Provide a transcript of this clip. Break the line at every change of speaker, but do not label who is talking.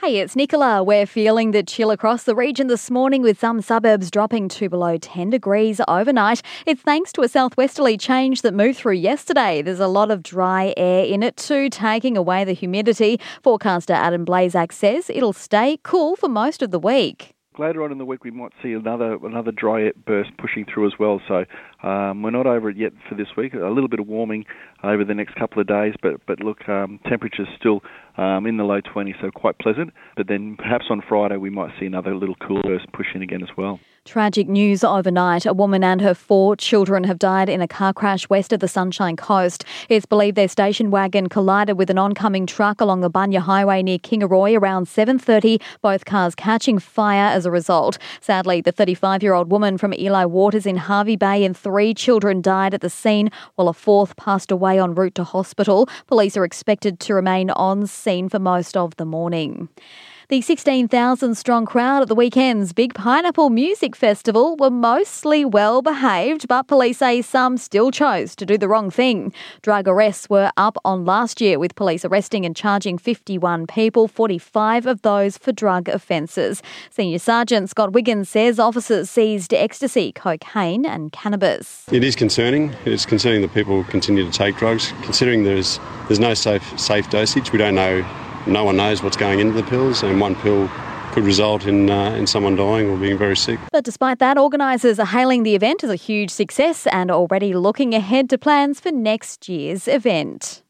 Hey, it's Nicola. We're feeling the chill across the region this morning with some suburbs dropping to below 10 degrees overnight. It's thanks to a southwesterly change that moved through yesterday. There's a lot of dry air in it too, taking away the humidity. Forecaster Adam Blazak says it'll stay cool for most of the week
later on in the week we might see another another dry burst pushing through as well. So um, we're not over it yet for this week. A little bit of warming over the next couple of days, but but look, um, temperatures still um, in the low 20s, so quite pleasant. But then perhaps on Friday we might see another little cool burst push in again as well.
Tragic news overnight. A woman and her four children have died in a car crash west of the Sunshine Coast. It's believed their station wagon collided with an oncoming truck along the Bunya Highway near Kingaroy around 7.30, both cars catching fire as a result. Sadly, the 35-year-old woman from Eli Waters in Hervey Bay and three children died at the scene, while a fourth passed away en route to hospital. Police are expected to remain on scene for most of the morning. The 16,000 strong crowd at the weekend's Big Pineapple Music Festival were mostly well behaved, but police say some still chose to do the wrong thing. Drug arrests were up on last year, with police arresting and charging 51 people, 45 of those for drug offences. Senior Sergeant Scott Wiggins says officers seized ecstasy, cocaine, and cannabis.
It is concerning. It is concerning that people continue to take drugs. Considering there's there's no safe safe dosage, we don't know no one knows what's going into the pills, and one pill could result in uh, in someone dying or being very sick.
But despite that, organisers are hailing the event as a huge success and already looking ahead to plans for next year's event.